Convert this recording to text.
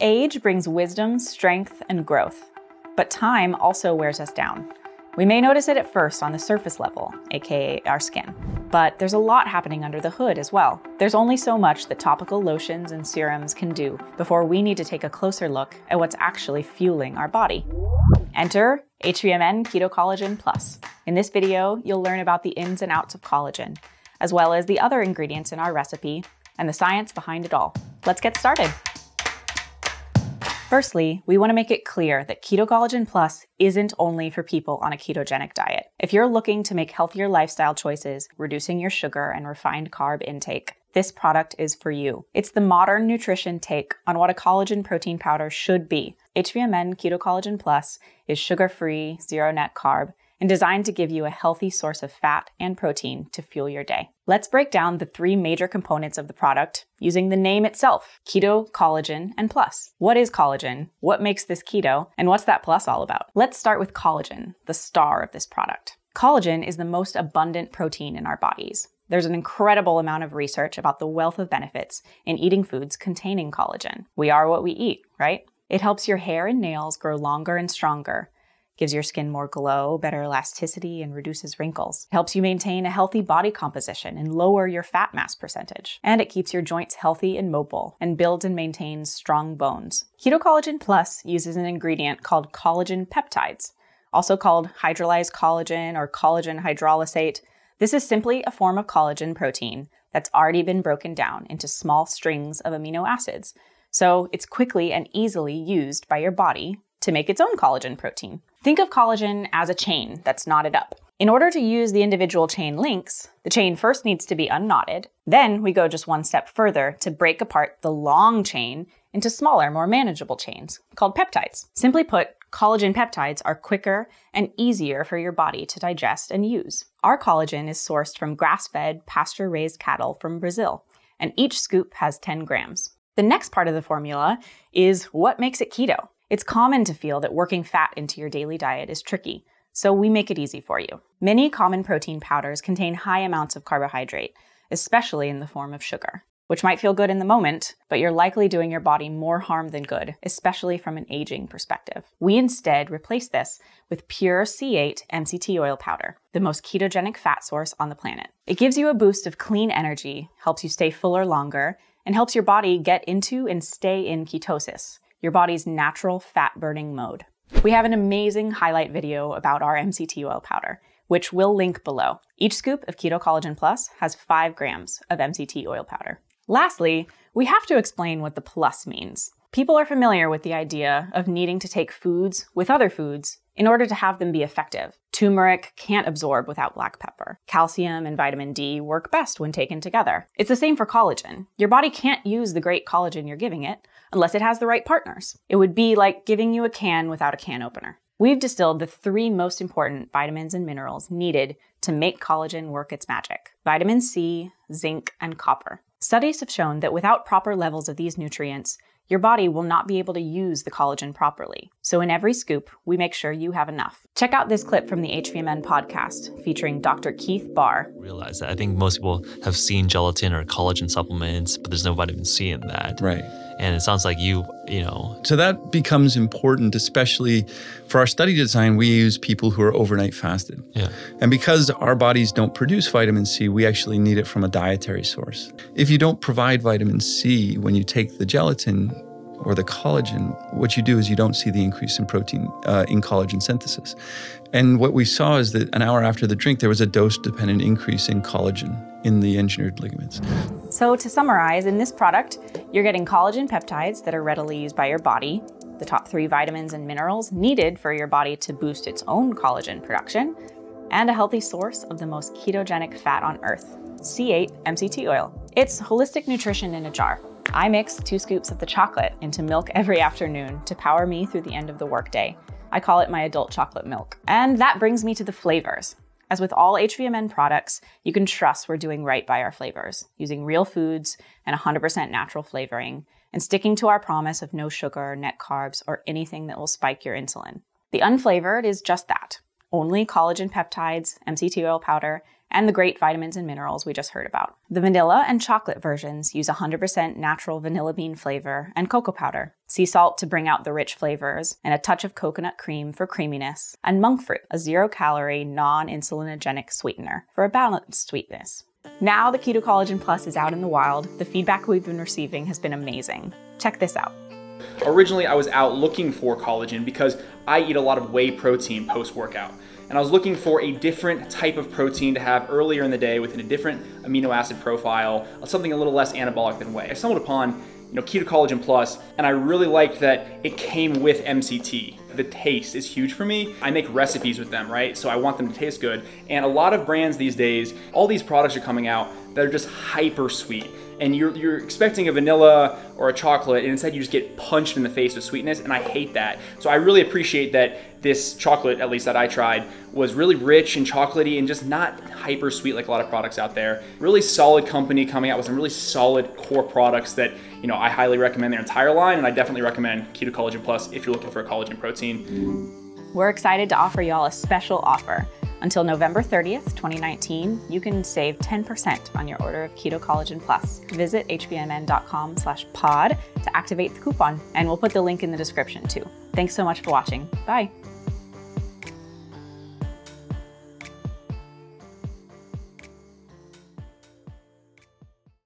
Age brings wisdom, strength, and growth, but time also wears us down. We may notice it at first on the surface level, aka our skin, but there's a lot happening under the hood as well. There's only so much that topical lotions and serums can do before we need to take a closer look at what's actually fueling our body. Enter HVMN Keto Collagen Plus. In this video, you'll learn about the ins and outs of collagen, as well as the other ingredients in our recipe and the science behind it all. Let's get started. Firstly, we want to make it clear that Keto Collagen Plus isn't only for people on a ketogenic diet. If you're looking to make healthier lifestyle choices, reducing your sugar and refined carb intake, this product is for you. It's the modern nutrition take on what a collagen protein powder should be. HVMN Keto Collagen Plus is sugar free, zero net carb, and designed to give you a healthy source of fat and protein to fuel your day. Let's break down the three major components of the product using the name itself keto, collagen, and plus. What is collagen? What makes this keto? And what's that plus all about? Let's start with collagen, the star of this product. Collagen is the most abundant protein in our bodies. There's an incredible amount of research about the wealth of benefits in eating foods containing collagen. We are what we eat, right? It helps your hair and nails grow longer and stronger gives your skin more glow, better elasticity, and reduces wrinkles. Helps you maintain a healthy body composition and lower your fat mass percentage. And it keeps your joints healthy and mobile and builds and maintains strong bones. Keto Collagen Plus uses an ingredient called collagen peptides, also called hydrolyzed collagen or collagen hydrolysate. This is simply a form of collagen protein that's already been broken down into small strings of amino acids. So it's quickly and easily used by your body to make its own collagen protein. Think of collagen as a chain that's knotted up. In order to use the individual chain links, the chain first needs to be unknotted. Then we go just one step further to break apart the long chain into smaller, more manageable chains called peptides. Simply put, collagen peptides are quicker and easier for your body to digest and use. Our collagen is sourced from grass fed, pasture raised cattle from Brazil, and each scoop has 10 grams. The next part of the formula is what makes it keto. It's common to feel that working fat into your daily diet is tricky, so we make it easy for you. Many common protein powders contain high amounts of carbohydrate, especially in the form of sugar, which might feel good in the moment, but you're likely doing your body more harm than good, especially from an aging perspective. We instead replace this with pure C8 MCT oil powder, the most ketogenic fat source on the planet. It gives you a boost of clean energy, helps you stay fuller longer, and helps your body get into and stay in ketosis your body's natural fat burning mode. We have an amazing highlight video about our MCT oil powder, which we'll link below. Each scoop of Keto Collagen Plus has 5 grams of MCT oil powder. Lastly, we have to explain what the plus means. People are familiar with the idea of needing to take foods with other foods in order to have them be effective. Turmeric can't absorb without black pepper. Calcium and vitamin D work best when taken together. It's the same for collagen. Your body can't use the great collagen you're giving it unless it has the right partners. It would be like giving you a can without a can opener. We've distilled the three most important vitamins and minerals needed to make collagen work its magic vitamin C, zinc, and copper. Studies have shown that without proper levels of these nutrients, your body will not be able to use the collagen properly. So, in every scoop, we make sure you have enough. Check out this clip from the HVMN podcast featuring Dr. Keith Baar. Realize that I think most people have seen gelatin or collagen supplements, but there's no vitamin C in that. Right. And it sounds like you, you know. So that becomes important, especially for our study design. We use people who are overnight fasted. Yeah. And because our bodies don't produce vitamin C, we actually need it from a dietary source. If you don't provide vitamin C when you take the gelatin, or the collagen, what you do is you don't see the increase in protein uh, in collagen synthesis. And what we saw is that an hour after the drink, there was a dose dependent increase in collagen in the engineered ligaments. So, to summarize, in this product, you're getting collagen peptides that are readily used by your body, the top three vitamins and minerals needed for your body to boost its own collagen production, and a healthy source of the most ketogenic fat on earth, C8 MCT oil. It's holistic nutrition in a jar. I mix two scoops of the chocolate into milk every afternoon to power me through the end of the workday. I call it my adult chocolate milk. And that brings me to the flavors. As with all HVMN products, you can trust we're doing right by our flavors, using real foods and 100% natural flavoring, and sticking to our promise of no sugar, net carbs, or anything that will spike your insulin. The unflavored is just that only collagen peptides, MCT oil powder, and the great vitamins and minerals we just heard about. The vanilla and chocolate versions use 100% natural vanilla bean flavor and cocoa powder, sea salt to bring out the rich flavors, and a touch of coconut cream for creaminess, and monk fruit, a zero calorie, non insulinogenic sweetener for a balanced sweetness. Now the Keto Collagen Plus is out in the wild. The feedback we've been receiving has been amazing. Check this out. Originally, I was out looking for collagen because I eat a lot of whey protein post workout. And I was looking for a different type of protein to have earlier in the day within a different amino acid profile, something a little less anabolic than whey. I stumbled upon you know, Keto Collagen Plus, and I really liked that it came with MCT. The taste is huge for me. I make recipes with them, right? So I want them to taste good. And a lot of brands these days, all these products are coming out that are just hyper sweet and you're, you're expecting a vanilla or a chocolate, and instead you just get punched in the face with sweetness, and I hate that. So I really appreciate that this chocolate, at least that I tried, was really rich and chocolatey and just not hyper sweet like a lot of products out there. Really solid company coming out with some really solid core products that you know I highly recommend their entire line, and I definitely recommend Keto Collagen Plus if you're looking for a collagen protein. We're excited to offer y'all a special offer. Until November 30th, 2019, you can save 10% on your order of Keto Collagen Plus. Visit hvmn.com slash pod to activate the coupon, and we'll put the link in the description too. Thanks so much for watching. Bye.